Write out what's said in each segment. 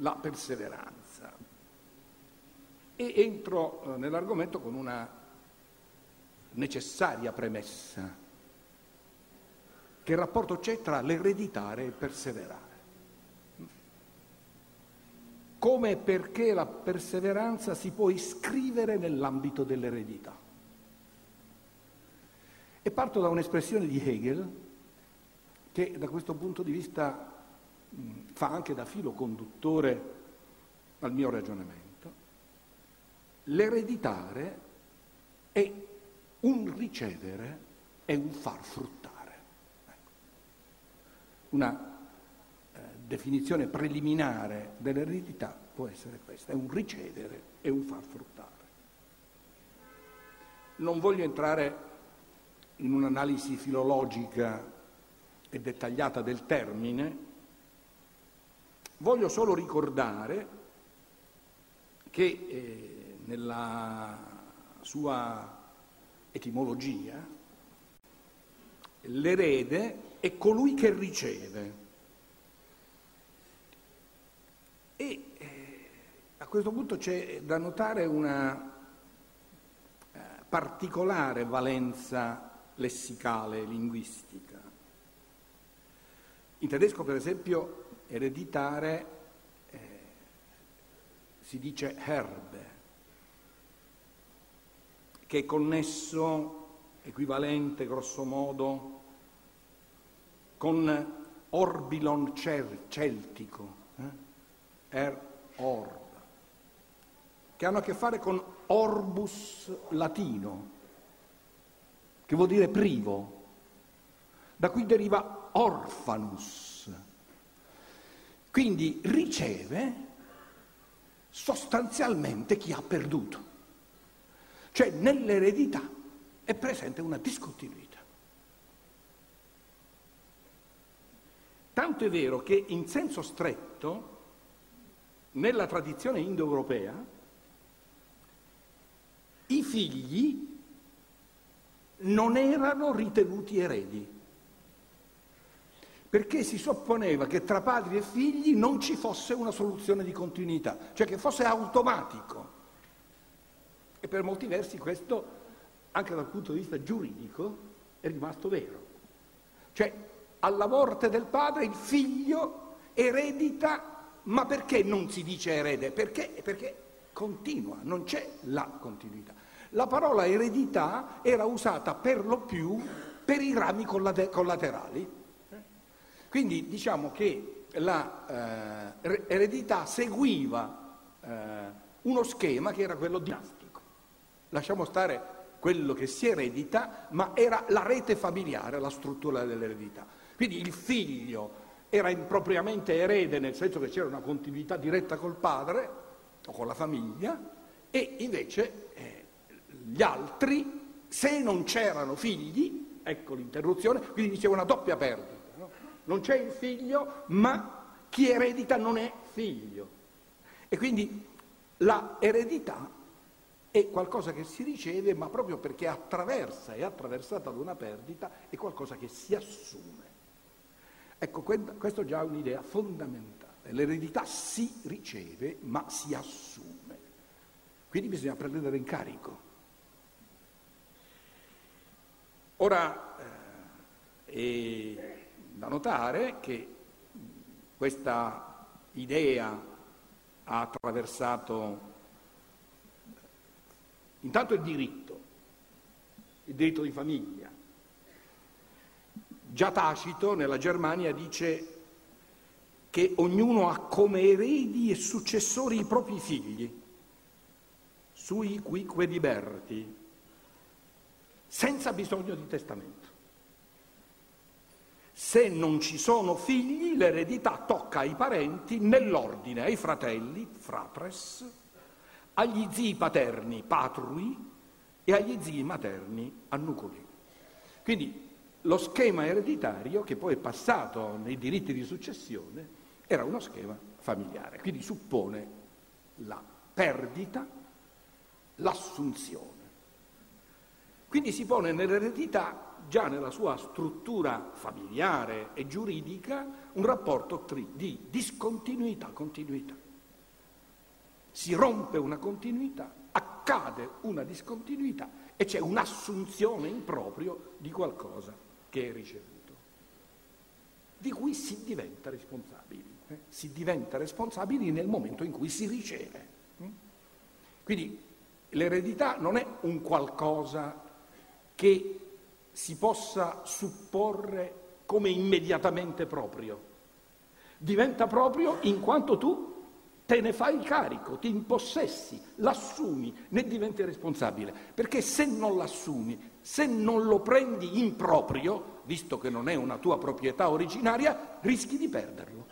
la perseveranza. E entro eh, nell'argomento con una necessaria premessa, che rapporto c'è tra l'ereditare e il perseverare. Come e perché la perseveranza si può iscrivere nell'ambito dell'eredità. E parto da un'espressione di Hegel che da questo punto di vista fa anche da filo conduttore al mio ragionamento. L'ereditare è un ricevere e un far fruttare. Ecco. Una eh, definizione preliminare dell'eredità può essere questa, è un ricevere e un far fruttare. Non voglio entrare in un'analisi filologica e dettagliata del termine, voglio solo ricordare che eh, nella sua etimologia l'erede è colui che riceve. E eh, a questo punto c'è da notare una eh, particolare valenza lessicale, linguistica. In tedesco, per esempio, ereditare eh, si dice herbe, che è connesso, equivalente grosso modo, con orbilon celtico, eh? er orb, che hanno a che fare con orbus latino, che vuol dire privo. Da qui deriva orfanus. Quindi riceve sostanzialmente chi ha perduto. Cioè nell'eredità è presente una discontinuità. Tanto è vero che in senso stretto, nella tradizione indoeuropea, i figli non erano ritenuti eredi, perché si supponeva che tra padri e figli non ci fosse una soluzione di continuità, cioè che fosse automatico. E per molti versi questo, anche dal punto di vista giuridico, è rimasto vero. Cioè, alla morte del padre il figlio eredita, ma perché non si dice erede? Perché, perché continua, non c'è la continuità. La parola eredità era usata per lo più per i rami collaterali. Quindi diciamo che l'eredità eh, seguiva eh, uno schema che era quello dinastico. Lasciamo stare quello che si eredita, ma era la rete familiare, la struttura dell'eredità. Quindi il figlio era impropriamente erede nel senso che c'era una continuità diretta col padre o con la famiglia e invece eh, gli altri, se non c'erano figli, ecco l'interruzione, quindi diceva una doppia perdita. No? Non c'è il figlio, ma chi eredita non è figlio. E quindi la eredità è qualcosa che si riceve, ma proprio perché attraversa, è attraversata da una perdita, è qualcosa che si assume. Ecco, questo già è un'idea fondamentale. L'eredità si riceve, ma si assume. Quindi bisogna prendere in carico. Ora eh, da notare che questa idea ha attraversato intanto il diritto, il diritto di famiglia. Già Tacito nella Germania dice che ognuno ha come eredi e successori i propri figli, sui quique liberti, senza bisogno di testamento. Se non ci sono figli, l'eredità tocca ai parenti nell'ordine, ai fratelli, fratres, agli zii paterni, patrui, e agli zii materni, annucoli. Quindi lo schema ereditario, che poi è passato nei diritti di successione, era uno schema familiare, quindi suppone la perdita, l'assunzione. Quindi si pone nell'eredità, già nella sua struttura familiare e giuridica, un rapporto di discontinuità-continuità. si rompe una continuità, accade una discontinuità e c'è un'assunzione in proprio di qualcosa che è ricevuto, di cui si diventa responsabili. Eh? Si diventa responsabili nel momento in cui si riceve. Hm? Quindi l'eredità non è un qualcosa che si possa supporre come immediatamente proprio. Diventa proprio in quanto tu te ne fai carico, ti impossessi, l'assumi, ne diventi responsabile. Perché se non l'assumi, se non lo prendi in proprio, visto che non è una tua proprietà originaria, rischi di perderlo.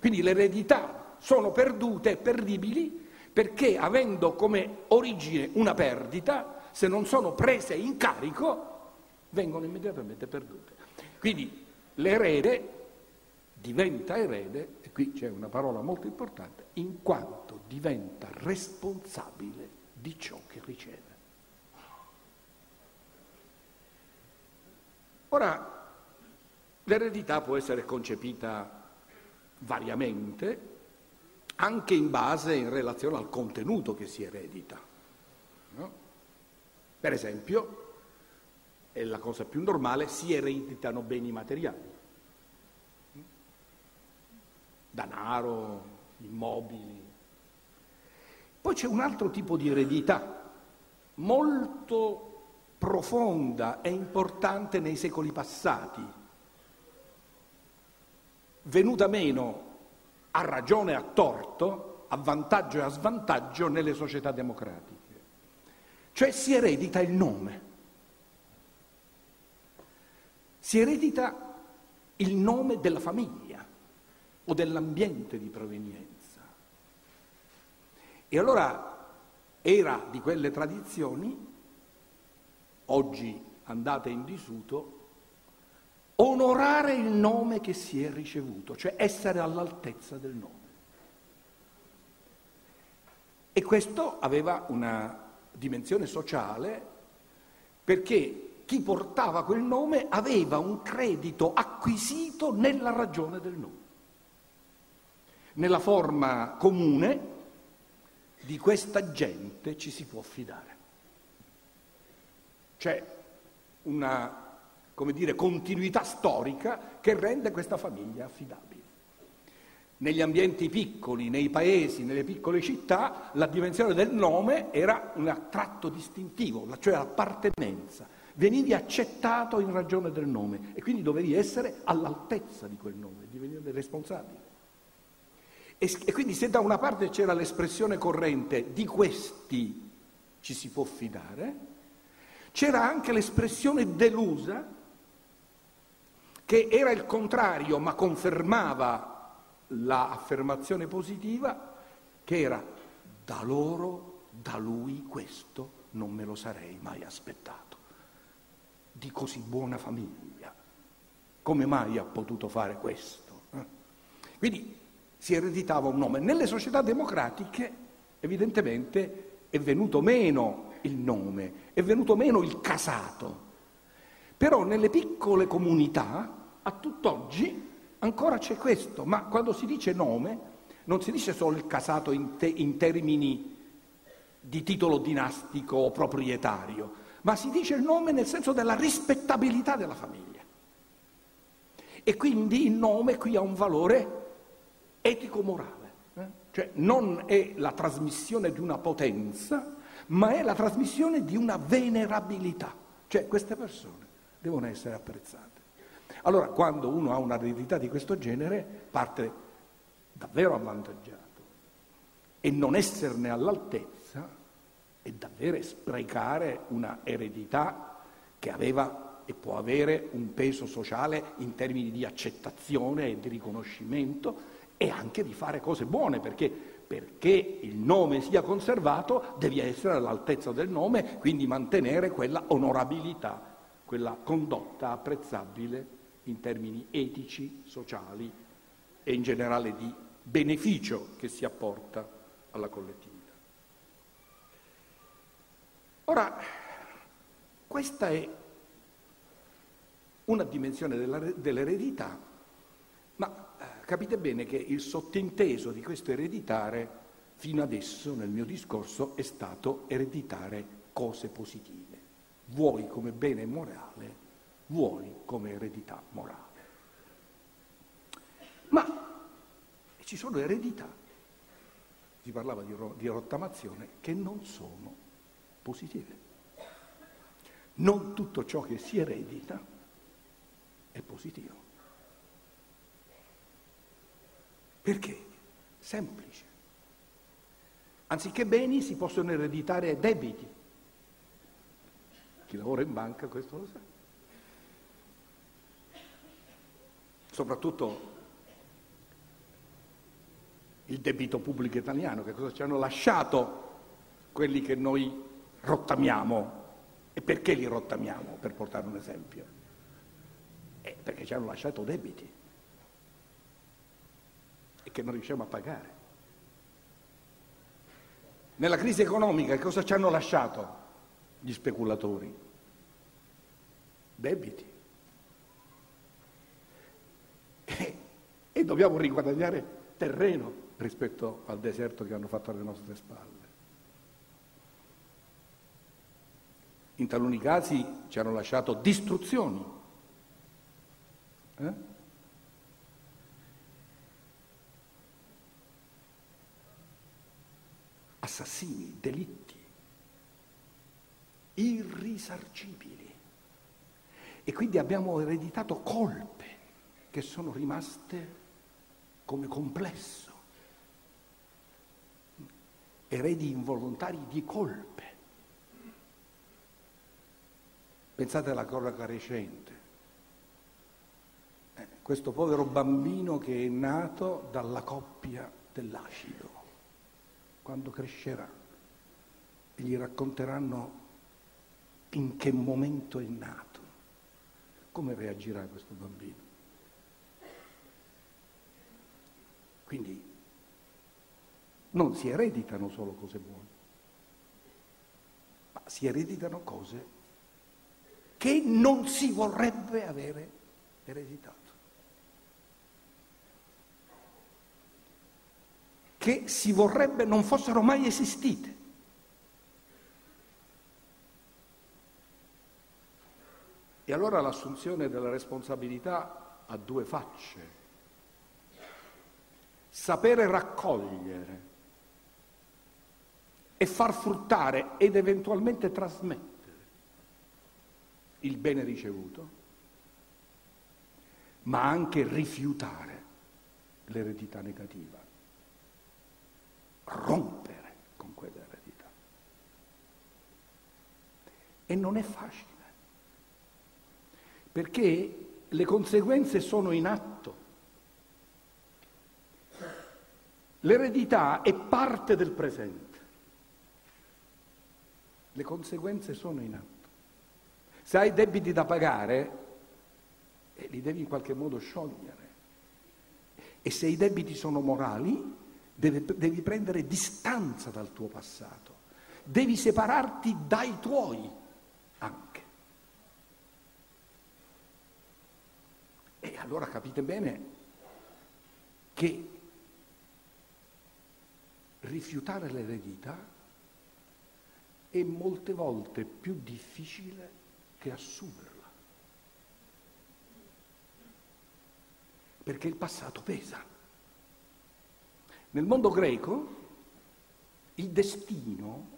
Quindi le eredità sono perdute e perdibili perché avendo come origine una perdita, se non sono prese in carico, vengono immediatamente perdute. Quindi l'erede diventa erede, e qui c'è una parola molto importante, in quanto diventa responsabile di ciò che riceve. Ora, l'eredità può essere concepita variamente, anche in base, in relazione al contenuto che si eredita. No? Per esempio, è la cosa più normale, si ereditano beni materiali. Danaro, immobili. Poi c'è un altro tipo di eredità, molto profonda e importante nei secoli passati, venuta meno a ragione e a torto, a vantaggio e a svantaggio nelle società democratiche. Cioè si eredita il nome si eredita il nome della famiglia o dell'ambiente di provenienza. E allora era di quelle tradizioni, oggi andate in disuto, onorare il nome che si è ricevuto, cioè essere all'altezza del nome. E questo aveva una dimensione sociale perché chi portava quel nome aveva un credito acquisito nella ragione del nome. Nella forma comune di questa gente ci si può fidare. C'è una, dire, continuità storica che rende questa famiglia affidabile. Negli ambienti piccoli, nei paesi, nelle piccole città, la dimensione del nome era un tratto distintivo, cioè l'appartenenza venivi accettato in ragione del nome e quindi dovevi essere all'altezza di quel nome, divenevi responsabile. E, e quindi se da una parte c'era l'espressione corrente di questi ci si può fidare, c'era anche l'espressione delusa che era il contrario ma confermava l'affermazione positiva che era da loro, da lui questo non me lo sarei mai aspettato di così buona famiglia. Come mai ha potuto fare questo? Eh? Quindi si ereditava un nome. Nelle società democratiche evidentemente è venuto meno il nome, è venuto meno il casato. Però nelle piccole comunità, a tutt'oggi, ancora c'è questo, ma quando si dice nome non si dice solo il casato in, te- in termini di titolo dinastico o proprietario, ma si dice il nome nel senso della rispettabilità della famiglia. E quindi il nome qui ha un valore etico-morale, eh? cioè non è la trasmissione di una potenza, ma è la trasmissione di una venerabilità, cioè queste persone devono essere apprezzate. Allora, quando uno ha una eredità di questo genere, parte davvero avvantaggiato e non esserne all'altezza è davvero sprecare una eredità che aveva e può avere un peso sociale in termini di accettazione e di riconoscimento e anche di fare cose buone perché, perché il nome sia conservato devi essere all'altezza del nome, quindi mantenere quella onorabilità, quella condotta apprezzabile in termini etici, sociali e in generale di beneficio che si apporta alla collettività. Ora, questa è una dimensione dell'eredità, ma eh, capite bene che il sottinteso di questo ereditare fino adesso nel mio discorso è stato ereditare cose positive, vuoi come bene morale, vuoi come eredità morale. Ma ci sono eredità, si parlava di, di rottamazione, che non sono positive. Non tutto ciò che si eredita è positivo. Perché? Semplice. Anziché beni si possono ereditare debiti. Chi lavora in banca questo lo sa. Soprattutto il debito pubblico italiano, che cosa ci hanno lasciato quelli che noi rottamiamo. E perché li rottamiamo, per portare un esempio? Eh, perché ci hanno lasciato debiti e che non riusciamo a pagare. Nella crisi economica cosa ci hanno lasciato gli speculatori? Debiti. E, e dobbiamo riguadagnare terreno rispetto al deserto che hanno fatto alle nostre spalle. In taluni casi ci hanno lasciato distruzioni. Eh? assassini, delitti irrisarcibili. E quindi abbiamo ereditato colpe che sono rimaste come complesso, eredi involontari di colpe. Pensate alla cronaca recente, eh, questo povero bambino che è nato dalla coppia dell'acido. Quando crescerà e gli racconteranno in che momento è nato, come reagirà questo bambino. Quindi non si ereditano solo cose buone, ma si ereditano cose che non si vorrebbe avere ereditato. che si vorrebbe non fossero mai esistite. E allora l'assunzione della responsabilità ha due facce. Sapere raccogliere e far fruttare ed eventualmente trasmettere il bene ricevuto, ma anche rifiutare l'eredità negativa rompere con quell'eredità. E non è facile, perché le conseguenze sono in atto. L'eredità è parte del presente. Le conseguenze sono in atto. Se hai debiti da pagare, eh, li devi in qualche modo sciogliere. E se i debiti sono morali, Devi, devi prendere distanza dal tuo passato, devi separarti dai tuoi anche. E allora capite bene che rifiutare l'eredità è molte volte più difficile che assumerla. Perché il passato pesa. Nel mondo greco il destino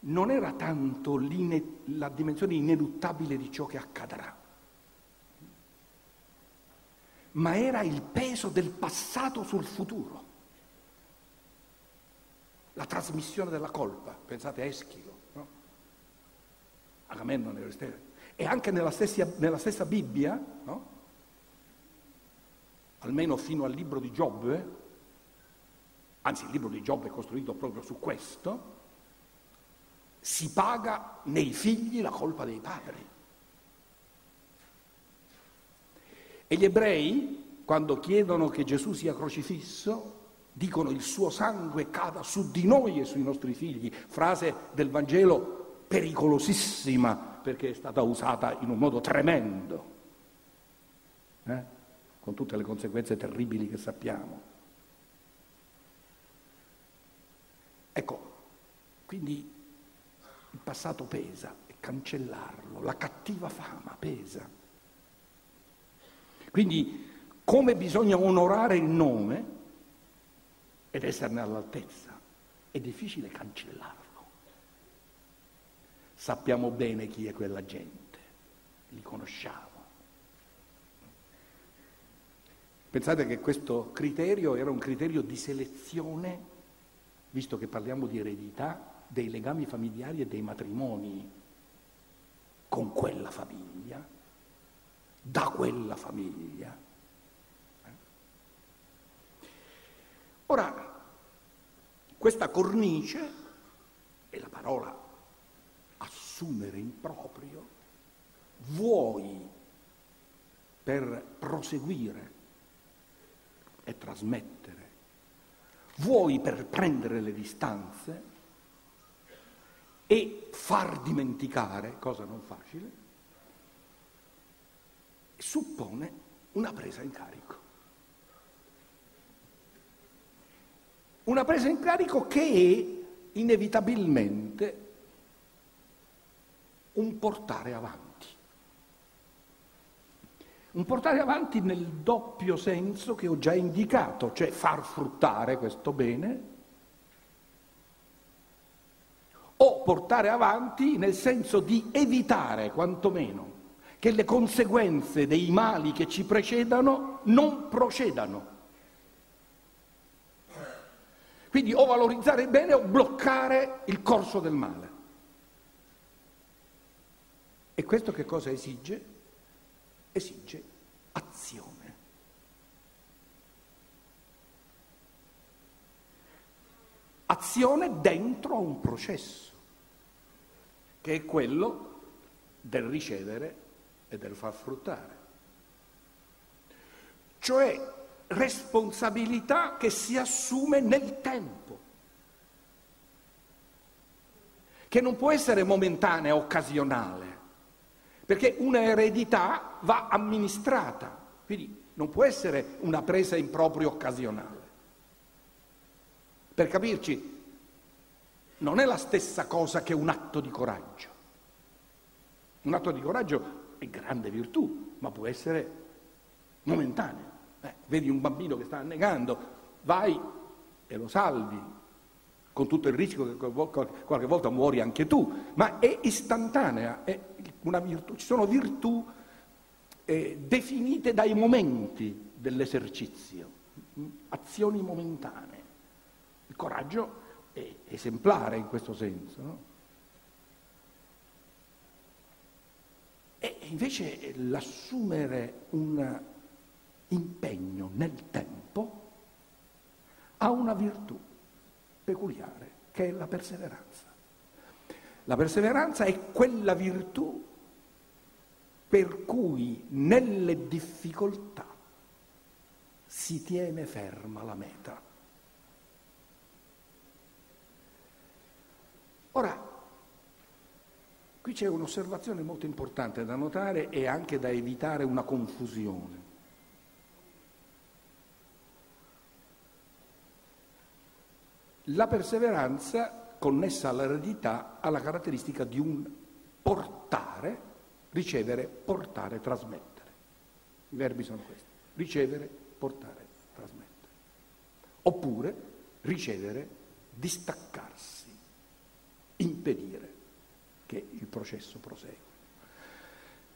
non era tanto la dimensione ineluttabile di ciò che accadrà, ma era il peso del passato sul futuro, la trasmissione della colpa. Pensate a Eschilo, no? Agamennone, e anche nella stessa, nella stessa Bibbia, no? almeno fino al libro di Giobbe, anzi il libro di Giobbe è costruito proprio su questo, si paga nei figli la colpa dei padri. E gli ebrei, quando chiedono che Gesù sia crocifisso, dicono il suo sangue cada su di noi e sui nostri figli, frase del Vangelo pericolosissima perché è stata usata in un modo tremendo, eh? con tutte le conseguenze terribili che sappiamo. Quindi il passato pesa e cancellarlo, la cattiva fama pesa. Quindi come bisogna onorare il nome ed esserne all'altezza, è difficile cancellarlo. Sappiamo bene chi è quella gente, li conosciamo. Pensate che questo criterio era un criterio di selezione, visto che parliamo di eredità, dei legami familiari e dei matrimoni con quella famiglia, da quella famiglia. Ora, questa cornice, e la parola assumere in proprio, vuoi per proseguire e trasmettere, vuoi per prendere le distanze e far dimenticare, cosa non facile, suppone una presa in carico. Una presa in carico che inevitabilmente un portare avanti. Un portare avanti nel doppio senso che ho già indicato, cioè far fruttare questo bene o portare avanti nel senso di evitare quantomeno che le conseguenze dei mali che ci precedano non procedano. Quindi o valorizzare il bene o bloccare il corso del male. E questo che cosa esige? Esige azione. Azione dentro a un processo, che è quello del ricevere e del far fruttare. Cioè responsabilità che si assume nel tempo, che non può essere momentanea, occasionale, perché una eredità va amministrata, quindi non può essere una presa in proprio occasionale. Per capirci, non è la stessa cosa che un atto di coraggio. Un atto di coraggio è grande virtù, ma può essere momentaneo. Eh, vedi un bambino che sta annegando, vai e lo salvi, con tutto il rischio che qualche volta muori anche tu, ma è istantanea, è una virtù. Ci sono virtù eh, definite dai momenti dell'esercizio, mm, azioni momentanee. Il coraggio è esemplare in questo senso. No? E invece l'assumere un impegno nel tempo ha una virtù peculiare, che è la perseveranza. La perseveranza è quella virtù per cui nelle difficoltà si tiene ferma la meta. Ora, qui c'è un'osservazione molto importante da notare e anche da evitare una confusione. La perseveranza connessa all'eredità ha la caratteristica di un portare, ricevere, portare, trasmettere. I verbi sono questi. Ricevere, portare, trasmettere. Oppure ricevere, distaccarsi, impedire che il processo prosegua.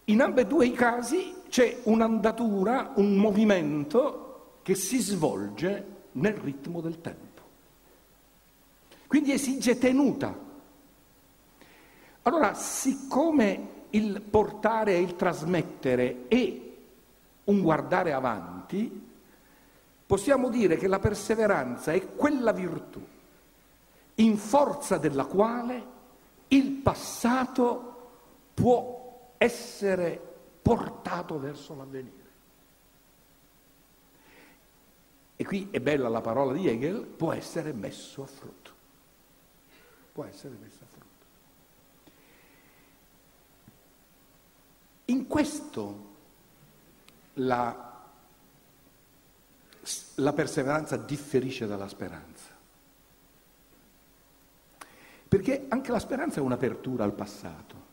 In ambedue i casi c'è un'andatura, un movimento che si svolge nel ritmo del tempo. Quindi esige tenuta. Allora, siccome il portare e il trasmettere è un guardare avanti, possiamo dire che la perseveranza è quella virtù in forza della quale il passato può essere portato verso l'avvenire. E qui è bella la parola di Hegel, può essere messo a frutto può essere messa a frutto. In questo la, la perseveranza differisce dalla speranza. Perché anche la speranza è un'apertura al passato.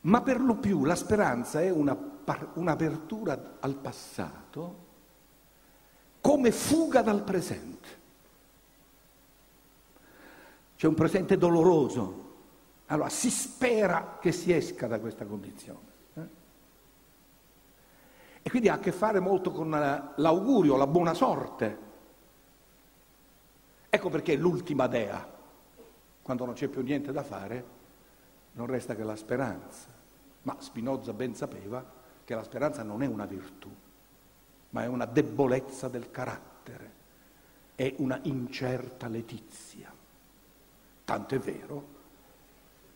Ma per lo più la speranza è una, un'apertura al passato come fuga dal presente. C'è un presente doloroso, allora si spera che si esca da questa condizione. Eh? E quindi ha a che fare molto con l'augurio, la buona sorte. Ecco perché l'ultima dea, quando non c'è più niente da fare, non resta che la speranza. Ma Spinoza ben sapeva che la speranza non è una virtù, ma è una debolezza del carattere, è una incerta letizia. Tanto è vero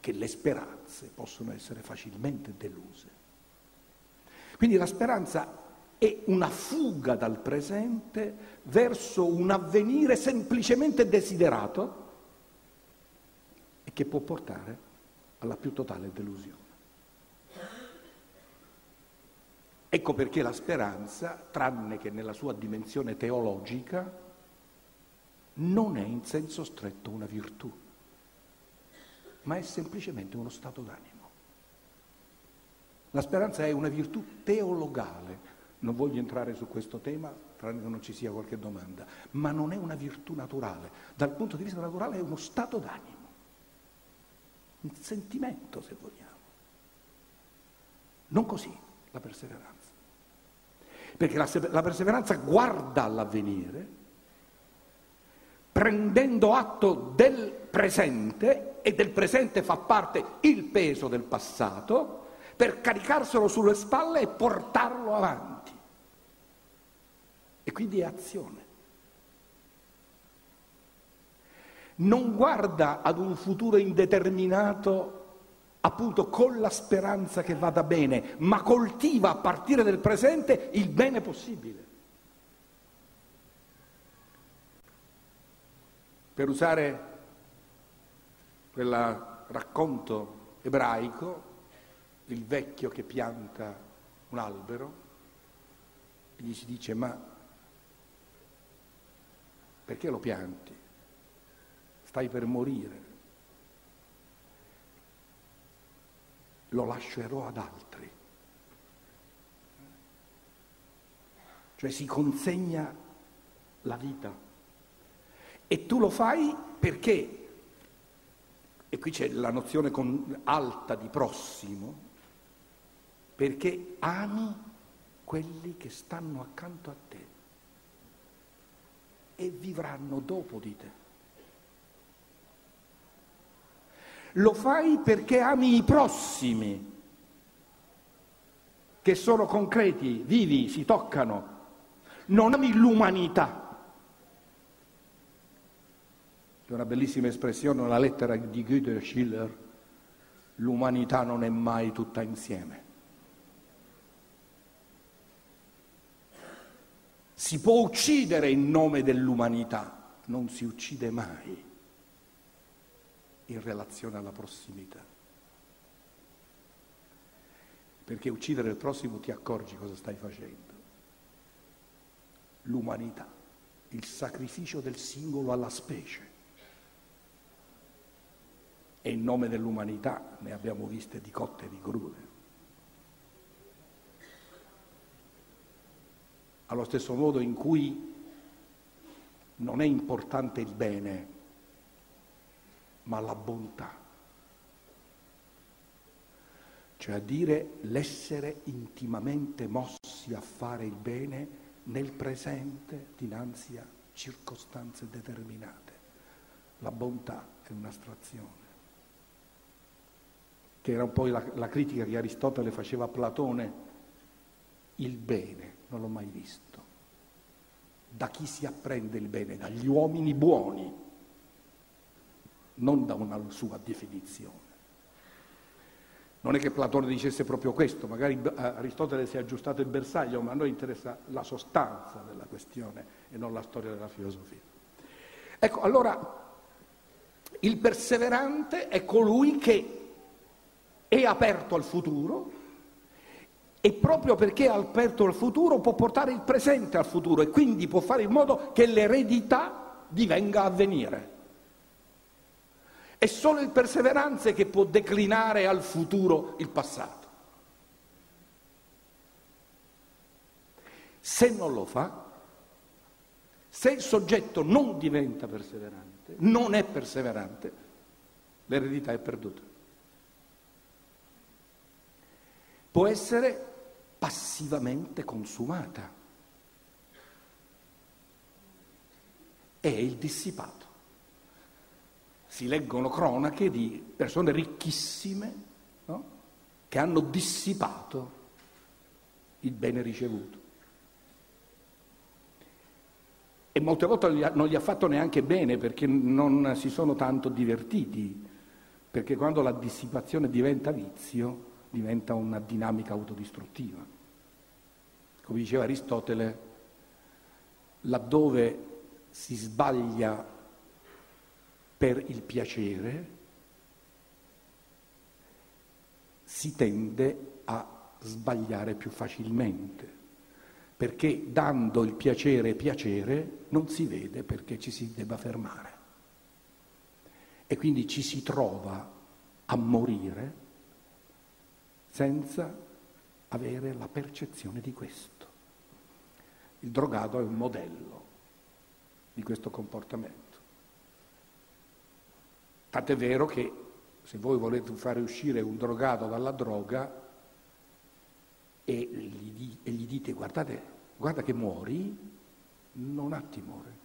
che le speranze possono essere facilmente deluse. Quindi la speranza è una fuga dal presente verso un avvenire semplicemente desiderato e che può portare alla più totale delusione. Ecco perché la speranza, tranne che nella sua dimensione teologica, non è in senso stretto una virtù ma è semplicemente uno stato d'animo. La speranza è una virtù teologale, non voglio entrare su questo tema, tranne che non ci sia qualche domanda, ma non è una virtù naturale. Dal punto di vista naturale è uno stato d'animo, un sentimento se vogliamo. Non così la perseveranza. Perché la, la perseveranza guarda all'avvenire, prendendo atto del presente e del presente fa parte il peso del passato per caricarselo sulle spalle e portarlo avanti. E quindi è azione. Non guarda ad un futuro indeterminato appunto con la speranza che vada bene, ma coltiva a partire dal presente il bene possibile. Per usare quel racconto ebraico, il vecchio che pianta un albero, e gli si dice ma perché lo pianti? Stai per morire. Lo lascerò ad altri. Cioè si consegna la vita. E tu lo fai perché e qui c'è la nozione con, alta di prossimo, perché ami quelli che stanno accanto a te e vivranno dopo di te. Lo fai perché ami i prossimi, che sono concreti, vivi, si toccano. Non ami l'umanità C'è una bellissima espressione, una lettera di Goethe Schiller, l'umanità non è mai tutta insieme. Si può uccidere in nome dell'umanità, non si uccide mai in relazione alla prossimità. Perché uccidere il prossimo ti accorgi cosa stai facendo. L'umanità, il sacrificio del singolo alla specie e in nome dell'umanità ne abbiamo viste di cotte e di crude. Allo stesso modo in cui non è importante il bene, ma la bontà. Cioè a dire l'essere intimamente mossi a fare il bene nel presente dinanzi a circostanze determinate. La bontà è un'astrazione che era un po' la, la critica che Aristotele faceva a Platone, il bene non l'ho mai visto. Da chi si apprende il bene? Dagli uomini buoni, non da una sua definizione. Non è che Platone dicesse proprio questo, magari Aristotele si è aggiustato il bersaglio, ma a noi interessa la sostanza della questione e non la storia della filosofia. Ecco, allora il perseverante è colui che è aperto al futuro e proprio perché è aperto al futuro può portare il presente al futuro e quindi può fare in modo che l'eredità divenga avvenire. È solo il perseveranza che può declinare al futuro il passato. Se non lo fa, se il soggetto non diventa perseverante, non è perseverante, l'eredità è perduta. Può essere passivamente consumata. È il dissipato. Si leggono cronache di persone ricchissime no? che hanno dissipato il bene ricevuto. E molte volte non gli ha fatto neanche bene perché non si sono tanto divertiti, perché quando la dissipazione diventa vizio diventa una dinamica autodistruttiva. Come diceva Aristotele, laddove si sbaglia per il piacere, si tende a sbagliare più facilmente perché dando il piacere piacere non si vede perché ci si debba fermare. E quindi ci si trova a morire senza avere la percezione di questo. Il drogato è un modello di questo comportamento. Tant'è vero che se voi volete fare uscire un drogato dalla droga, e gli, e gli dite guardate, guarda che muori, non ha timore.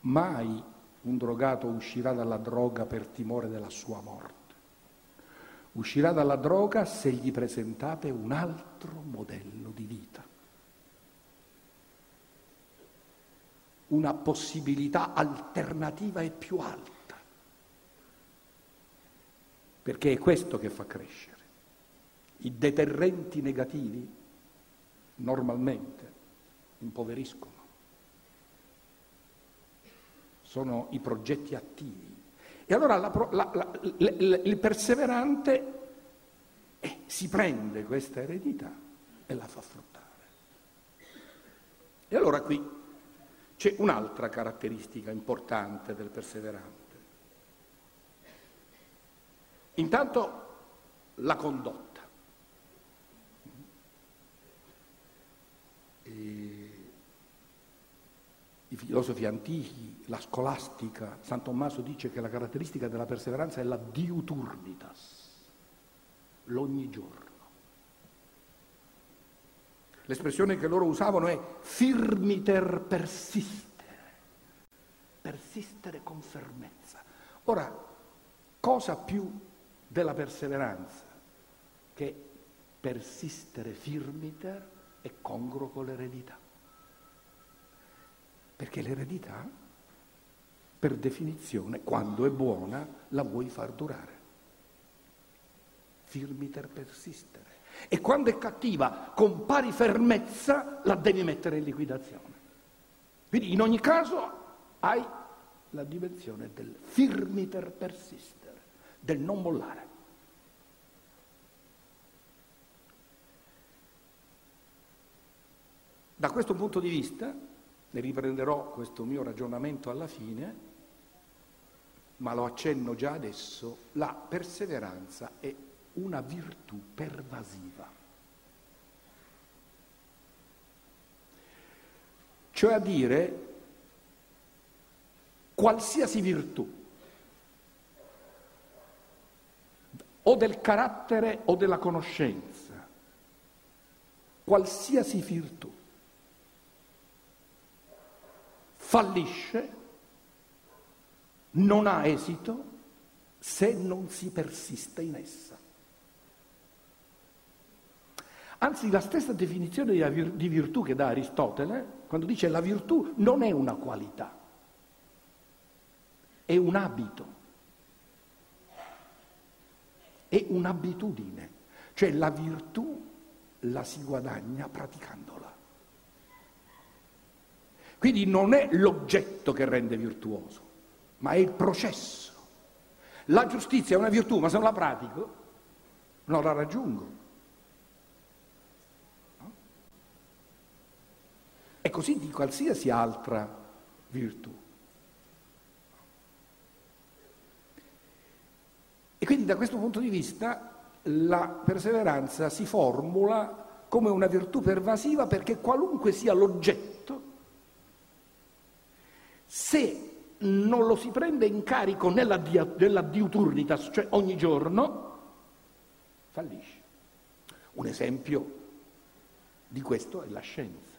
Mai un drogato uscirà dalla droga per timore della sua morte. Uscirà dalla droga se gli presentate un altro modello di vita. Una possibilità alternativa e più alta. Perché è questo che fa crescere. I deterrenti negativi normalmente impoveriscono. Sono i progetti attivi. E allora la, la, la, il perseverante eh, si prende questa eredità e la fa fruttare. E allora qui c'è un'altra caratteristica importante del perseverante. Intanto la condotta. i filosofi antichi, la scolastica, San Tommaso dice che la caratteristica della perseveranza è la diuturnitas, l'ogni giorno. L'espressione che loro usavano è firmiter persistere, persistere con fermezza. Ora, cosa più della perseveranza che persistere firmiter è congruo con l'eredità? Perché l'eredità, per definizione, quando è buona, la vuoi far durare. Firmiter persistere. E quando è cattiva, con pari fermezza, la devi mettere in liquidazione. Quindi in ogni caso hai la dimensione del firmiter persistere, del non mollare. Da questo punto di vista, ne riprenderò questo mio ragionamento alla fine, ma lo accenno già adesso, la perseveranza è una virtù pervasiva. Cioè a dire qualsiasi virtù, o del carattere o della conoscenza, qualsiasi virtù fallisce, non ha esito se non si persiste in essa. Anzi, la stessa definizione di virtù che dà Aristotele, quando dice la virtù non è una qualità, è un abito, è un'abitudine, cioè la virtù la si guadagna praticandola. Quindi non è l'oggetto che rende virtuoso, ma è il processo. La giustizia è una virtù, ma se non la pratico non la raggiungo. E così di qualsiasi altra virtù. E quindi da questo punto di vista la perseveranza si formula come una virtù pervasiva perché qualunque sia l'oggetto, se non lo si prende in carico nella, dia, nella diuturnitas, cioè ogni giorno, fallisce. Un esempio di questo è la scienza,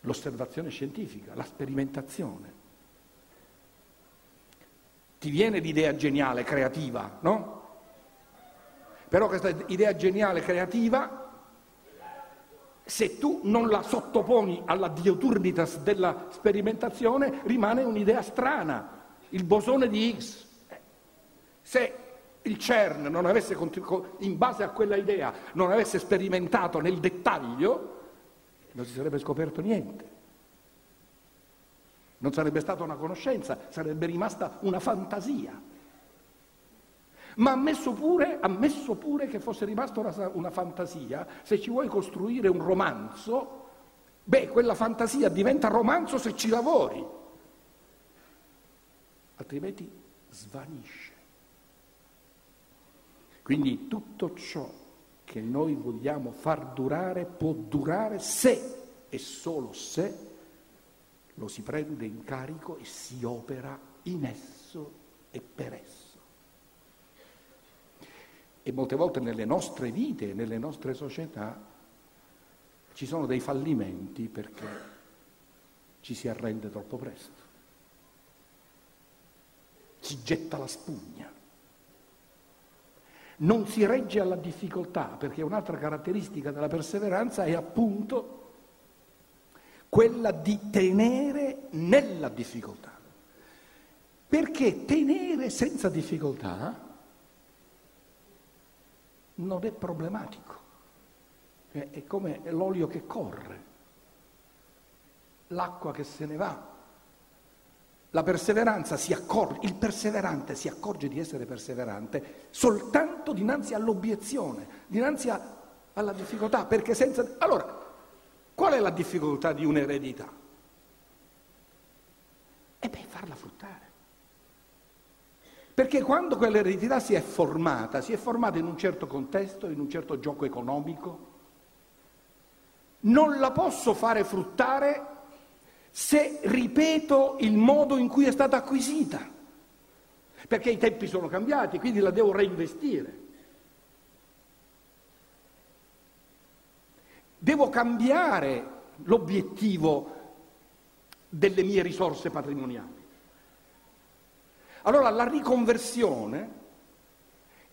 l'osservazione scientifica, la sperimentazione. Ti viene l'idea geniale, creativa, no? Però questa idea geniale, creativa, se tu non la sottoponi alla dioturnitas della sperimentazione, rimane un'idea strana, il bosone di Higgs. Se il CERN non avesse, in base a quella idea, non avesse sperimentato nel dettaglio, non si sarebbe scoperto niente. Non sarebbe stata una conoscenza, sarebbe rimasta una fantasia ma ammesso pure, ammesso pure che fosse rimasta una, una fantasia, se ci vuoi costruire un romanzo, beh, quella fantasia diventa romanzo se ci lavori, altrimenti svanisce. Quindi tutto ciò che noi vogliamo far durare può durare se e solo se lo si prende in carico e si opera in esso e per esso. E molte volte nelle nostre vite, nelle nostre società, ci sono dei fallimenti perché ci si arrende troppo presto. Si getta la spugna. Non si regge alla difficoltà, perché un'altra caratteristica della perseveranza è appunto quella di tenere nella difficoltà. Perché tenere senza difficoltà non è problematico, è come l'olio che corre, l'acqua che se ne va. La perseveranza si accorge, il perseverante si accorge di essere perseverante soltanto dinanzi all'obiezione, dinanzi a, alla difficoltà, perché senza... Allora, qual è la difficoltà di un'eredità? E beh, farla fruttare. Perché quando quell'eredità si è formata, si è formata in un certo contesto, in un certo gioco economico, non la posso fare fruttare se ripeto il modo in cui è stata acquisita. Perché i tempi sono cambiati, quindi la devo reinvestire. Devo cambiare l'obiettivo delle mie risorse patrimoniali. Allora la riconversione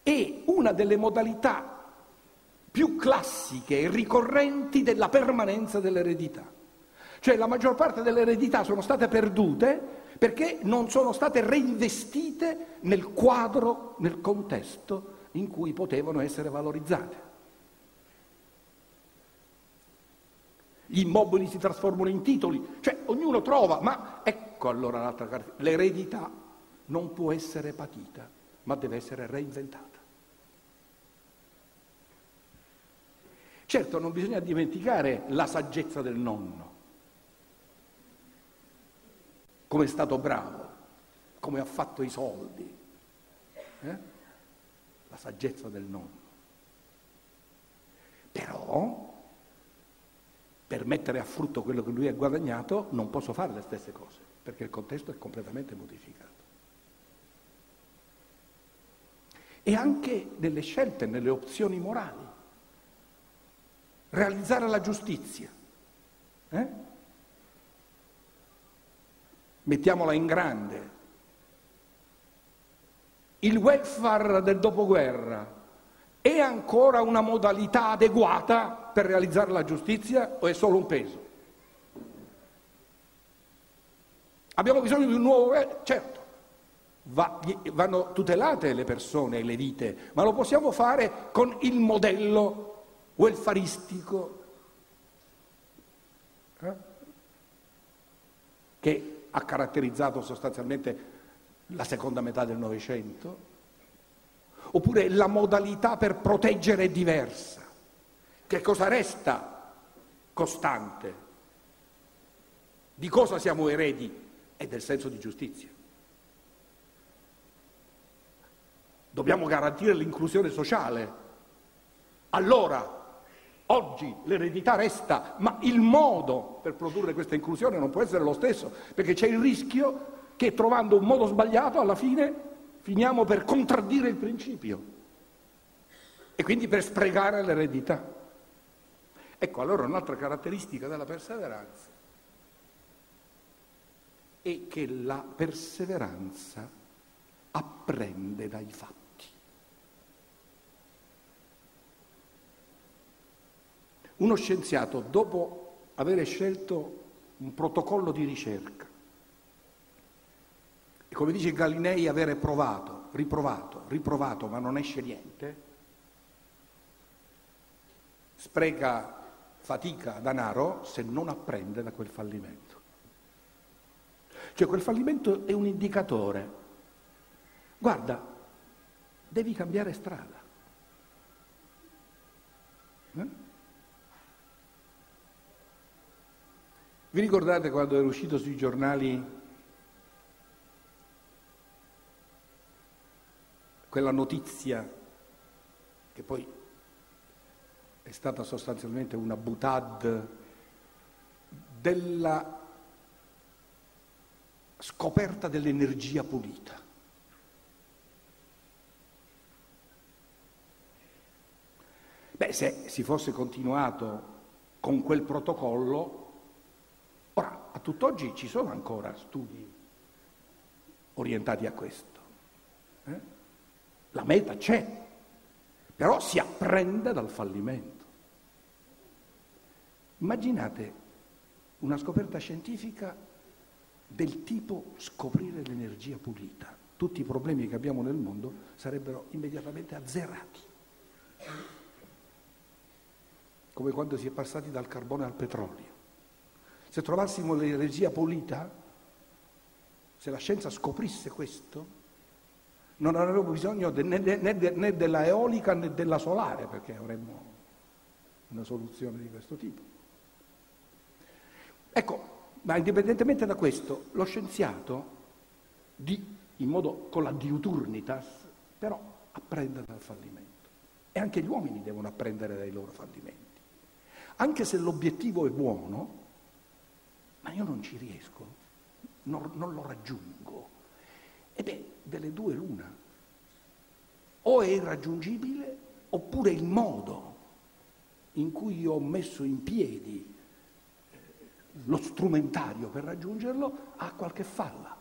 è una delle modalità più classiche e ricorrenti della permanenza dell'eredità. Cioè la maggior parte delle eredità sono state perdute perché non sono state reinvestite nel quadro, nel contesto in cui potevano essere valorizzate. Gli immobili si trasformano in titoli, cioè ognuno trova, ma ecco allora l'altra caratteristica, l'eredità non può essere patita, ma deve essere reinventata. Certo, non bisogna dimenticare la saggezza del nonno, come è stato bravo, come ha fatto i soldi, eh? la saggezza del nonno. Però, per mettere a frutto quello che lui ha guadagnato, non posso fare le stesse cose, perché il contesto è completamente modificato. E anche nelle scelte, nelle opzioni morali. Realizzare la giustizia. Eh? Mettiamola in grande. Il welfare del dopoguerra è ancora una modalità adeguata per realizzare la giustizia o è solo un peso? Abbiamo bisogno di un nuovo... Certo, Va, vanno tutelate le persone e le vite, ma lo possiamo fare con il modello welfaristico eh? che ha caratterizzato sostanzialmente la seconda metà del Novecento, oppure la modalità per proteggere è diversa. Che cosa resta costante? Di cosa siamo eredi? E del senso di giustizia. Dobbiamo garantire l'inclusione sociale. Allora, oggi l'eredità resta, ma il modo per produrre questa inclusione non può essere lo stesso, perché c'è il rischio che trovando un modo sbagliato alla fine finiamo per contraddire il principio e quindi per sprecare l'eredità. Ecco allora un'altra caratteristica della perseveranza è che la perseveranza apprende dai fatti. Uno scienziato, dopo aver scelto un protocollo di ricerca, e come dice Galilei, avere provato, riprovato, riprovato, ma non esce niente, spreca fatica, denaro, se non apprende da quel fallimento. Cioè quel fallimento è un indicatore. Guarda, devi cambiare strada. Eh? Vi ricordate quando era uscito sui giornali quella notizia che poi è stata sostanzialmente una butad della scoperta dell'energia pulita. Beh, se si fosse continuato con quel protocollo, a tutt'oggi ci sono ancora studi orientati a questo. Eh? La meta c'è, però si apprende dal fallimento. Immaginate una scoperta scientifica del tipo scoprire l'energia pulita. Tutti i problemi che abbiamo nel mondo sarebbero immediatamente azzerati. Come quando si è passati dal carbone al petrolio. Se trovassimo l'energia pulita, se la scienza scoprisse questo, non avremmo bisogno de, né, né, né della eolica né della solare, perché avremmo una soluzione di questo tipo. Ecco, ma indipendentemente da questo, lo scienziato, di, in modo con la diuturnitas, però apprende dal fallimento. E anche gli uomini devono apprendere dai loro fallimenti. Anche se l'obiettivo è buono, ma io non ci riesco, non, non lo raggiungo. E beh, delle due l'una. O è irraggiungibile, oppure il modo in cui io ho messo in piedi lo strumentario per raggiungerlo ha qualche falla.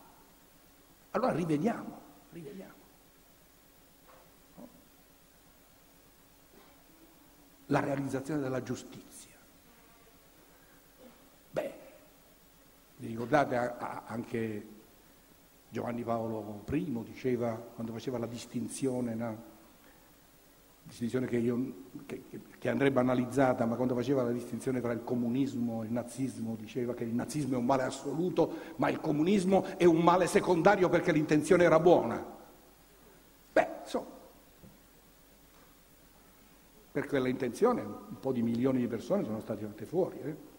Allora rivediamo, rivediamo. La realizzazione della giustizia. Beh, vi ricordate anche Giovanni Paolo I diceva, quando faceva la distinzione no? distinzione che, io, che, che, andrebbe analizzata, ma quando faceva la distinzione tra il comunismo e il nazismo diceva che il nazismo è un male assoluto, ma il comunismo è un male secondario perché l'intenzione era buona. Beh, so, per quella intenzione un po' di milioni di persone sono state fatte fuori, eh?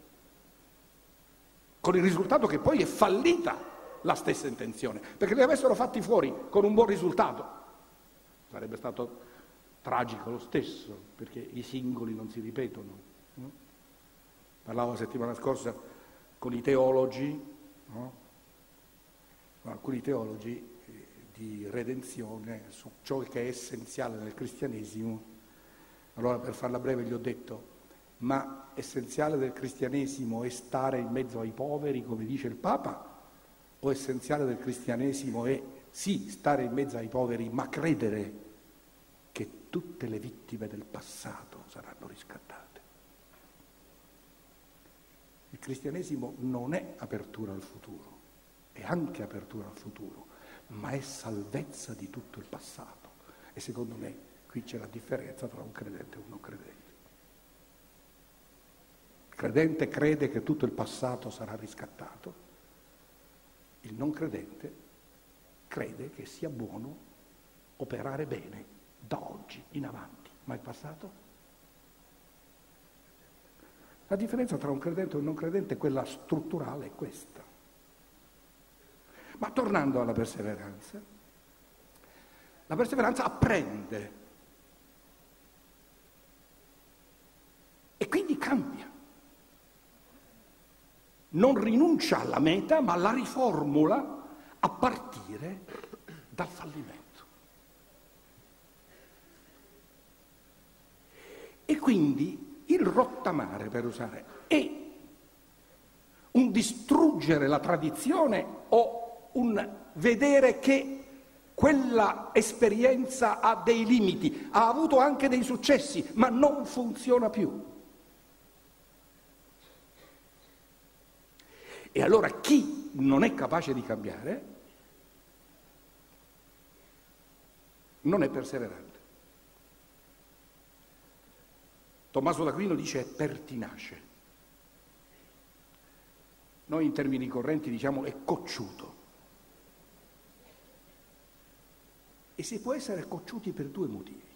Con il risultato che poi è fallita la stessa intenzione, perché li avessero fatti fuori con un buon risultato. Sarebbe stato tragico lo stesso, perché i singoli non si ripetono. No? Parlavo la settimana scorsa con i teologi, no? con alcuni teologi eh, di redenzione su ciò che è essenziale nel cristianesimo. Allora per farla breve gli ho detto, ma essenziale del cristianesimo è stare in mezzo ai poveri, come dice il Papa, o essenziale del cristianesimo è sì stare in mezzo ai poveri, ma credere tutte le vittime del passato saranno riscattate. Il cristianesimo non è apertura al futuro, è anche apertura al futuro, ma è salvezza di tutto il passato. E secondo me qui c'è la differenza tra un credente e un non credente. Il credente crede che tutto il passato sarà riscattato, il non credente crede che sia buono operare bene da oggi in avanti, ma il passato? La differenza tra un credente e un non credente, quella strutturale, è questa. Ma tornando alla perseveranza, La perseveranza apprende e quindi cambia. Non rinuncia alla meta, ma la riformula a partire dal fallimento. E quindi il rottamare, per usare, è un distruggere la tradizione o un vedere che quella esperienza ha dei limiti, ha avuto anche dei successi, ma non funziona più. E allora chi non è capace di cambiare non è perseverante. Tommaso d'Aquino dice è pertinace. Noi in termini correnti diciamo è cocciuto. E si può essere cocciuti per due motivi.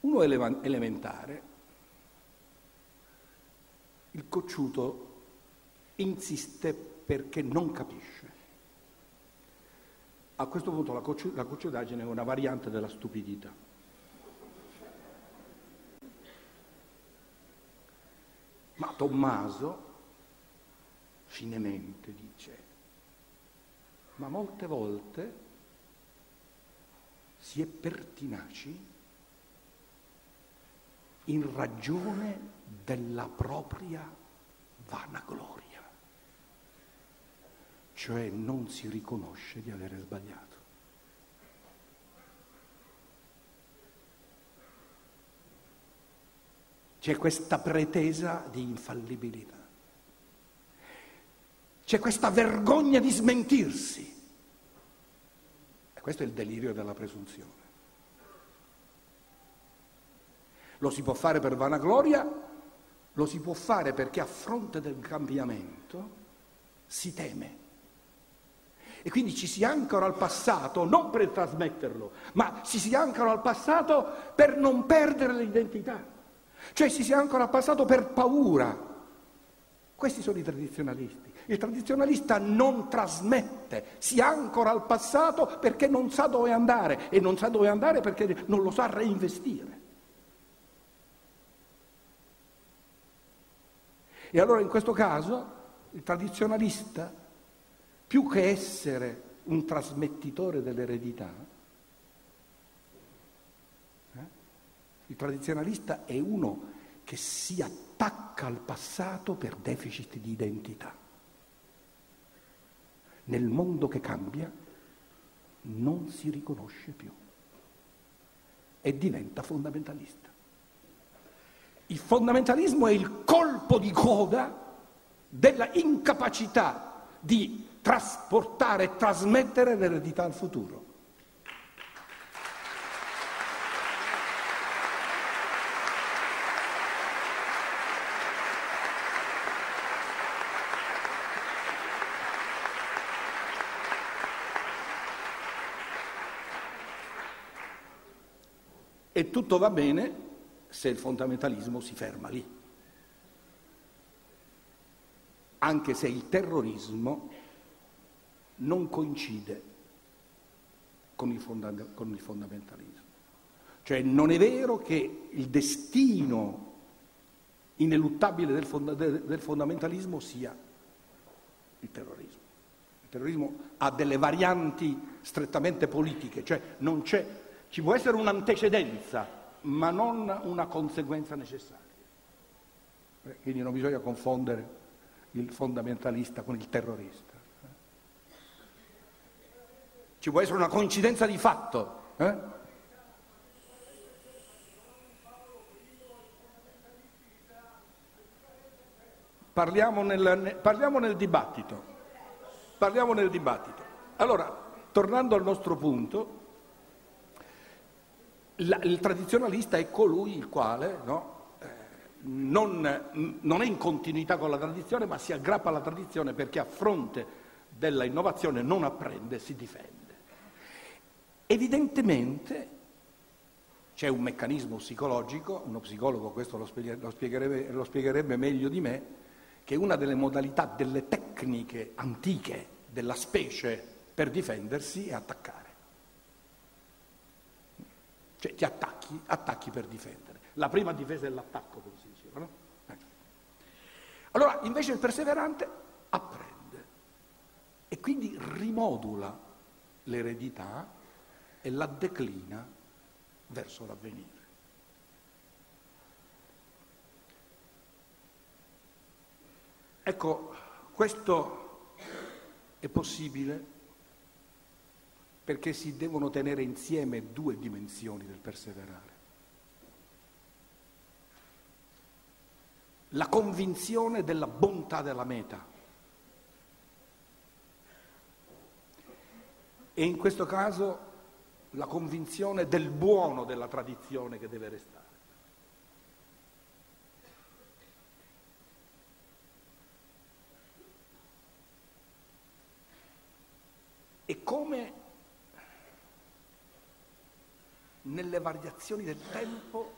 Uno elementare, il cocciuto insiste perché non capisce. A questo punto la, cocci- la cocciutaggine è una variante della stupidità. Ma Tommaso finemente dice, ma molte volte si è pertinaci in ragione della propria vanagloria cioè non si riconosce di avere sbagliato. C'è questa pretesa di infallibilità. C'è questa vergogna di smentirsi. E questo è il delirio della presunzione. Lo si può fare per vanagloria, lo si può fare perché a fronte del cambiamento si teme e quindi ci si ancora al passato non per trasmetterlo, ma ci si ancora al passato per non perdere l'identità. Cioè ci si ancora al passato per paura. Questi sono i tradizionalisti. Il tradizionalista non trasmette, si ancora al passato perché non sa dove andare e non sa dove andare perché non lo sa reinvestire. E allora in questo caso il tradizionalista più che essere un trasmettitore dell'eredità, eh, il tradizionalista è uno che si attacca al passato per deficit di identità. Nel mondo che cambia non si riconosce più e diventa fondamentalista. Il fondamentalismo è il colpo di coda della incapacità di trasportare e trasmettere l'eredità al futuro. E tutto va bene se il fondamentalismo si ferma lì, anche se il terrorismo non coincide con il, fonda- con il fondamentalismo. Cioè non è vero che il destino ineluttabile del, fonda- del fondamentalismo sia il terrorismo. Il terrorismo ha delle varianti strettamente politiche, cioè non c'è, ci può essere un'antecedenza, ma non una conseguenza necessaria. Eh, quindi non bisogna confondere il fondamentalista con il terrorista. Ci può essere una coincidenza di fatto. Eh? Parliamo nel, parliamo nel dibattito. Parliamo nel dibattito. Allora, tornando al nostro punto, la, il tradizionalista è colui il quale no, eh, non, non, è in continuità con la tradizione, ma si aggrappa alla tradizione perché a fronte della innovazione non apprende si difende. Evidentemente c'è un meccanismo psicologico, uno psicologo questo lo, spiegherebbe, lo spiegherebbe meglio di me, che una delle modalità, delle tecniche antiche della specie per difendersi e attaccare. Cioè ti attacchi, attacchi per difendere. La prima difesa è l'attacco, come si diceva, no? Ecco. Allora, invece il perseverante apprende e quindi rimodula l'eredità e la declina verso l'avvenire. Ecco, questo è possibile perché si devono tenere insieme due dimensioni del perseverare. La convinzione della bontà della meta. E in questo caso la convinzione del buono della tradizione che deve restare. E come nelle variazioni del tempo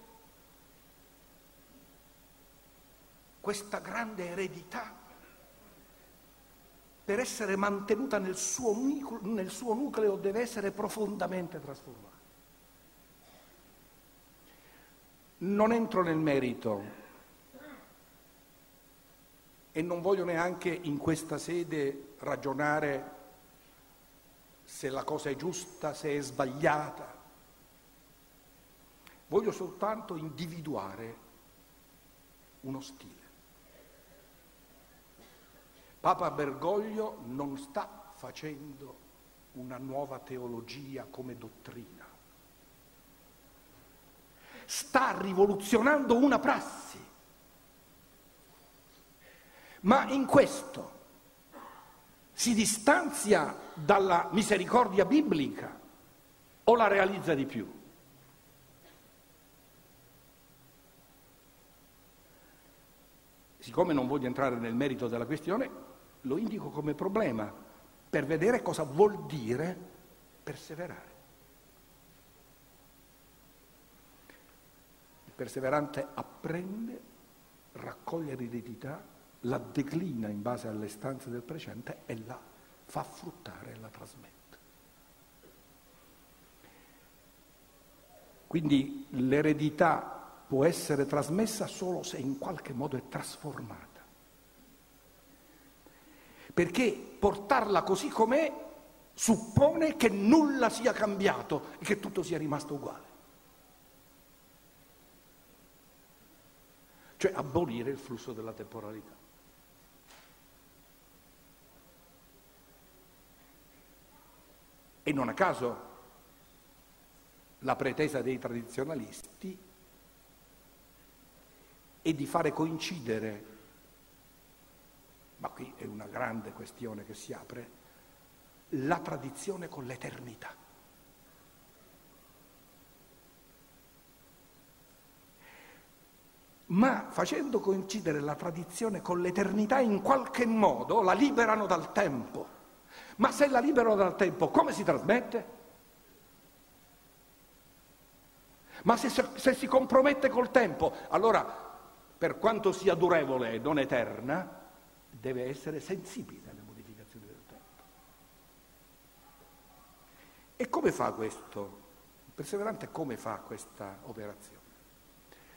questa grande eredità per essere mantenuta nel suo, nel suo nucleo deve essere profondamente trasformata. Non entro nel merito e non voglio neanche in questa sede ragionare se la cosa è giusta, se è sbagliata. Voglio soltanto individuare uno stile. Papa Bergoglio non sta facendo una nuova teologia come dottrina, sta rivoluzionando una prassi, ma in questo si distanzia dalla misericordia biblica o la realizza di più? Siccome non voglio entrare nel merito della questione, lo indico come problema per vedere cosa vuol dire perseverare. Il perseverante apprende, raccoglie l'eredità, la declina in base alle stanze del precedente e la fa fruttare e la trasmette. Quindi l'eredità può essere trasmessa solo se in qualche modo è trasformata perché portarla così com'è suppone che nulla sia cambiato e che tutto sia rimasto uguale. Cioè abolire il flusso della temporalità. E non a caso la pretesa dei tradizionalisti è di fare coincidere ma qui è una grande questione che si apre, la tradizione con l'eternità. Ma facendo coincidere la tradizione con l'eternità in qualche modo la liberano dal tempo. Ma se la liberano dal tempo, come si trasmette? Ma se, se si compromette col tempo, allora per quanto sia durevole e non eterna, deve essere sensibile alle modificazioni del tempo. E come fa questo? Il perseverante come fa questa operazione?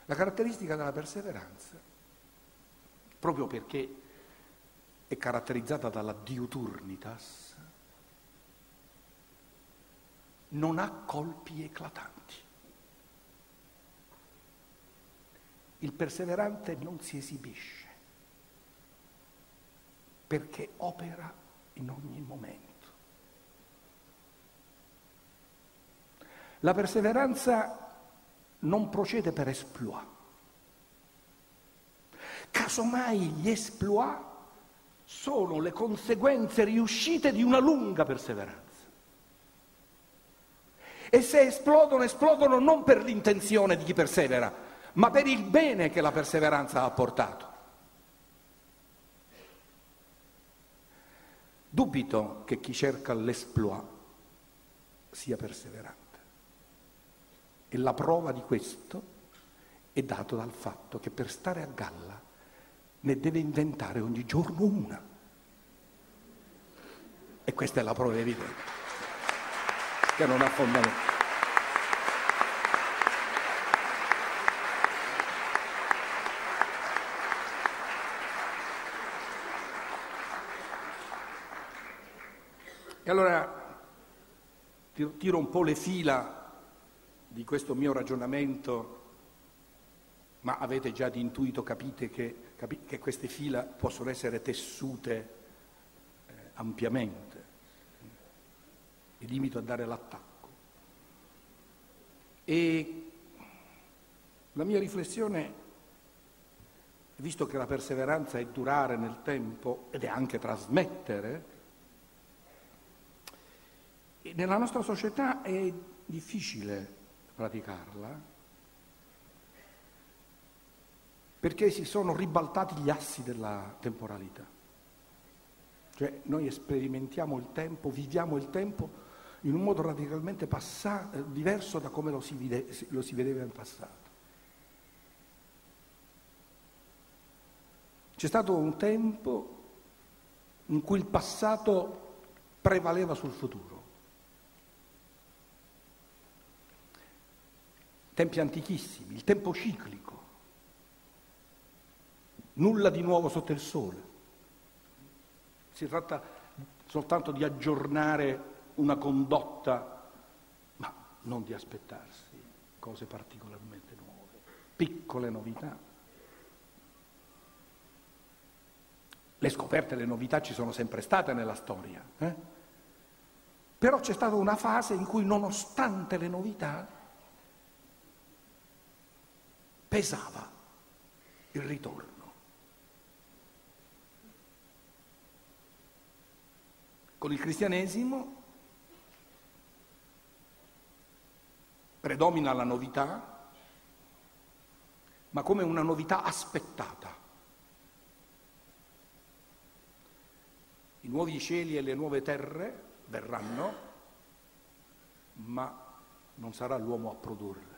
La caratteristica della perseveranza, proprio perché è caratterizzata dalla diuturnitas, non ha colpi eclatanti. Il perseverante non si esibisce perché opera in ogni momento. La perseveranza non procede per esploit. Casomai gli esploit sono le conseguenze riuscite di una lunga perseveranza. E se esplodono, esplodono non per l'intenzione di chi persevera, ma per il bene che la perseveranza ha portato. Dubito che chi cerca l'esploit sia perseverante. E la prova di questo è dato dal fatto che per stare a galla ne deve inventare ogni giorno una. E questa è la prova evidente, che non ha fondamento. E allora tiro un po' le fila di questo mio ragionamento, ma avete già di intuito, capite che, capi, che queste fila possono essere tessute eh, ampiamente. Mi limito a dare l'attacco. E la mia riflessione, visto che la perseveranza è durare nel tempo ed è anche trasmettere, nella nostra società è difficile praticarla perché si sono ribaltati gli assi della temporalità. Cioè noi sperimentiamo il tempo, viviamo il tempo in un modo radicalmente passato, diverso da come lo si, vide, lo si vedeva in passato. C'è stato un tempo in cui il passato prevaleva sul futuro. Tempi antichissimi, il tempo ciclico, nulla di nuovo sotto il sole. Si tratta soltanto di aggiornare una condotta, ma non di aspettarsi cose particolarmente nuove, piccole novità. Le scoperte, le novità ci sono sempre state nella storia, eh? però c'è stata una fase in cui nonostante le novità pesava il ritorno. Con il cristianesimo predomina la novità, ma come una novità aspettata. I nuovi cieli e le nuove terre verranno, ma non sarà l'uomo a produrle.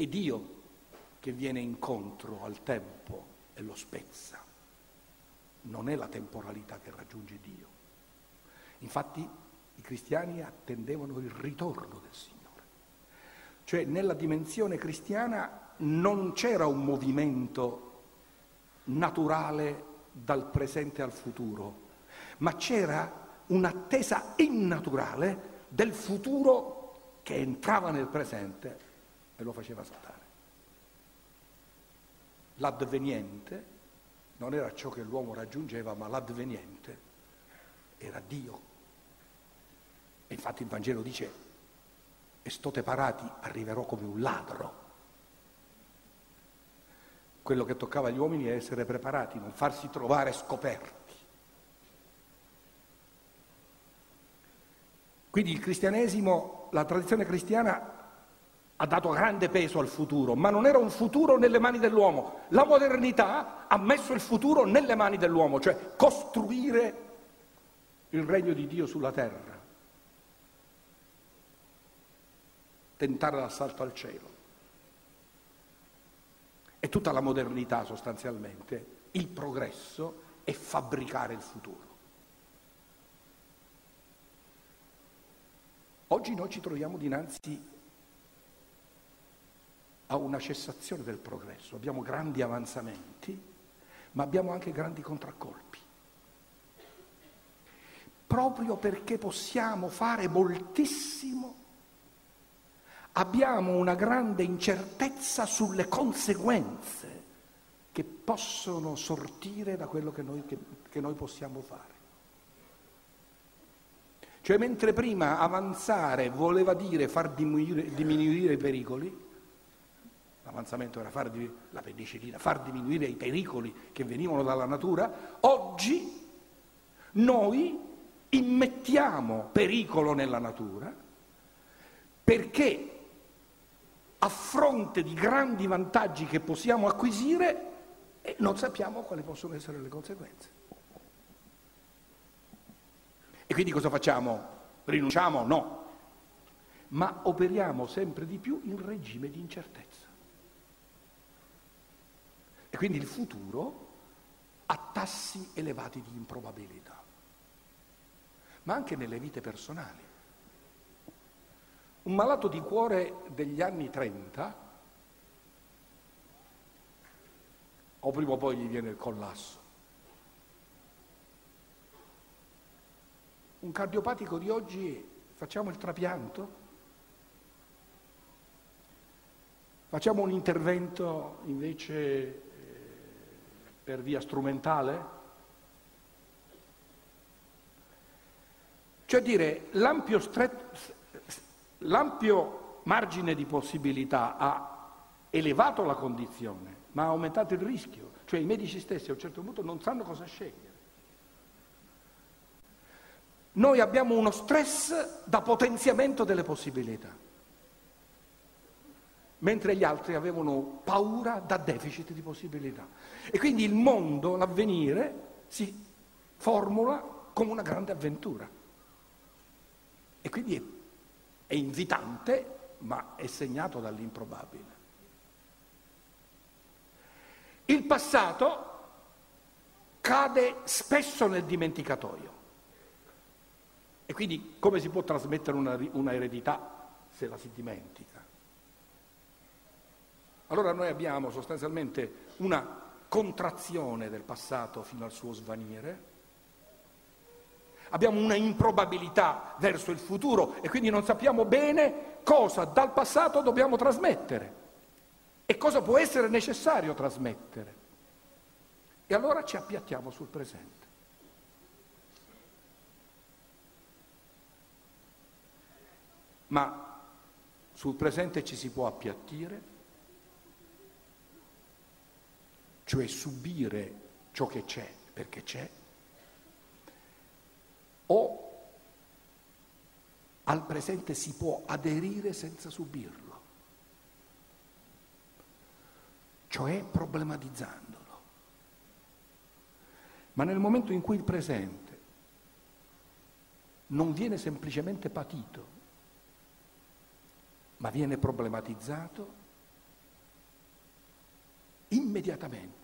È Dio che viene incontro al tempo e lo spezza. Non è la temporalità che raggiunge Dio. Infatti i cristiani attendevano il ritorno del Signore. Cioè nella dimensione cristiana non c'era un movimento naturale dal presente al futuro, ma c'era un'attesa innaturale del futuro che entrava nel presente e lo faceva saltare. L'adveniente non era ciò che l'uomo raggiungeva, ma l'adveniente era Dio. E infatti il Vangelo dice, e stote parati arriverò come un ladro. Quello che toccava agli uomini è essere preparati, non farsi trovare scoperti. Quindi il cristianesimo, la tradizione cristiana ha dato grande peso al futuro, ma non era un futuro nelle mani dell'uomo. La modernità ha messo il futuro nelle mani dell'uomo, cioè costruire il regno di Dio sulla terra, tentare l'assalto al cielo. E tutta la modernità sostanzialmente, il progresso è fabbricare il futuro. Oggi noi ci troviamo dinanzi a una cessazione del progresso. Abbiamo grandi avanzamenti, ma abbiamo anche grandi contraccolpi. Proprio perché possiamo fare moltissimo, abbiamo una grande incertezza sulle conseguenze che possono sortire da quello che noi, che, che noi possiamo fare. Cioè mentre prima avanzare voleva dire far diminuire, diminuire i pericoli, l'avanzamento era far, la penicillina, far diminuire i pericoli che venivano dalla natura, oggi noi immettiamo pericolo nella natura perché a fronte di grandi vantaggi che possiamo acquisire eh, non sappiamo quali possono essere le conseguenze. E quindi cosa facciamo? Rinunciamo? No. Ma operiamo sempre di più in regime di incertezza. E quindi il futuro a tassi elevati di improbabilità, ma anche nelle vite personali. Un malato di cuore degli anni 30 o prima o poi gli viene il collasso. Un cardiopatico di oggi facciamo il trapianto? Facciamo un intervento invece per via strumentale? Cioè dire, l'ampio, stret- l'ampio margine di possibilità ha elevato la condizione, ma ha aumentato il rischio, cioè i medici stessi a un certo punto non sanno cosa scegliere. Noi abbiamo uno stress da potenziamento delle possibilità, mentre gli altri avevano paura da deficit di possibilità. E quindi il mondo, l'avvenire, si formula come una grande avventura. E quindi è, è invitante, ma è segnato dall'improbabile. Il passato cade spesso nel dimenticatoio. E quindi come si può trasmettere una, una eredità se la si dimentica? Allora noi abbiamo sostanzialmente una contrazione del passato fino al suo svanire, abbiamo una improbabilità verso il futuro e quindi non sappiamo bene cosa dal passato dobbiamo trasmettere e cosa può essere necessario trasmettere. E allora ci appiattiamo sul presente. Ma sul presente ci si può appiattire, cioè subire ciò che c'è perché c'è, o al presente si può aderire senza subirlo. cioè problematizzandolo. Ma nel momento in cui il presente non viene semplicemente patito, ma viene problematizzato, immediatamente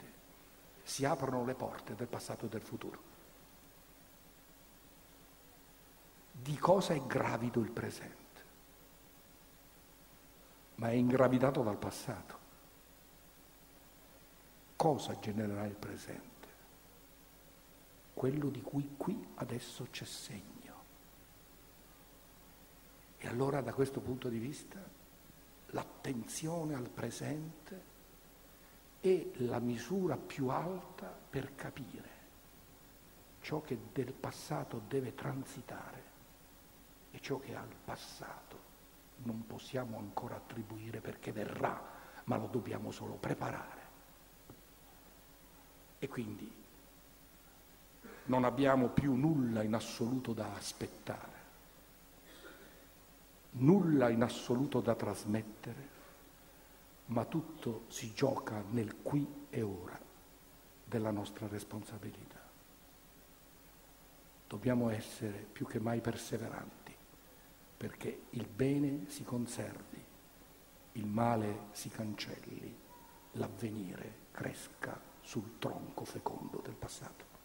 si aprono le porte del passato e del futuro. Di cosa è gravido il presente? Ma è ingravidato dal passato cosa genererà il presente? Quello di cui qui adesso c'è segno. E allora da questo punto di vista l'attenzione al presente è la misura più alta per capire ciò che del passato deve transitare e ciò che al passato non possiamo ancora attribuire perché verrà, ma lo dobbiamo solo preparare. E quindi non abbiamo più nulla in assoluto da aspettare, nulla in assoluto da trasmettere, ma tutto si gioca nel qui e ora della nostra responsabilità. Dobbiamo essere più che mai perseveranti perché il bene si conservi, il male si cancelli, l'avvenire cresca sul tronco fecondo del passato.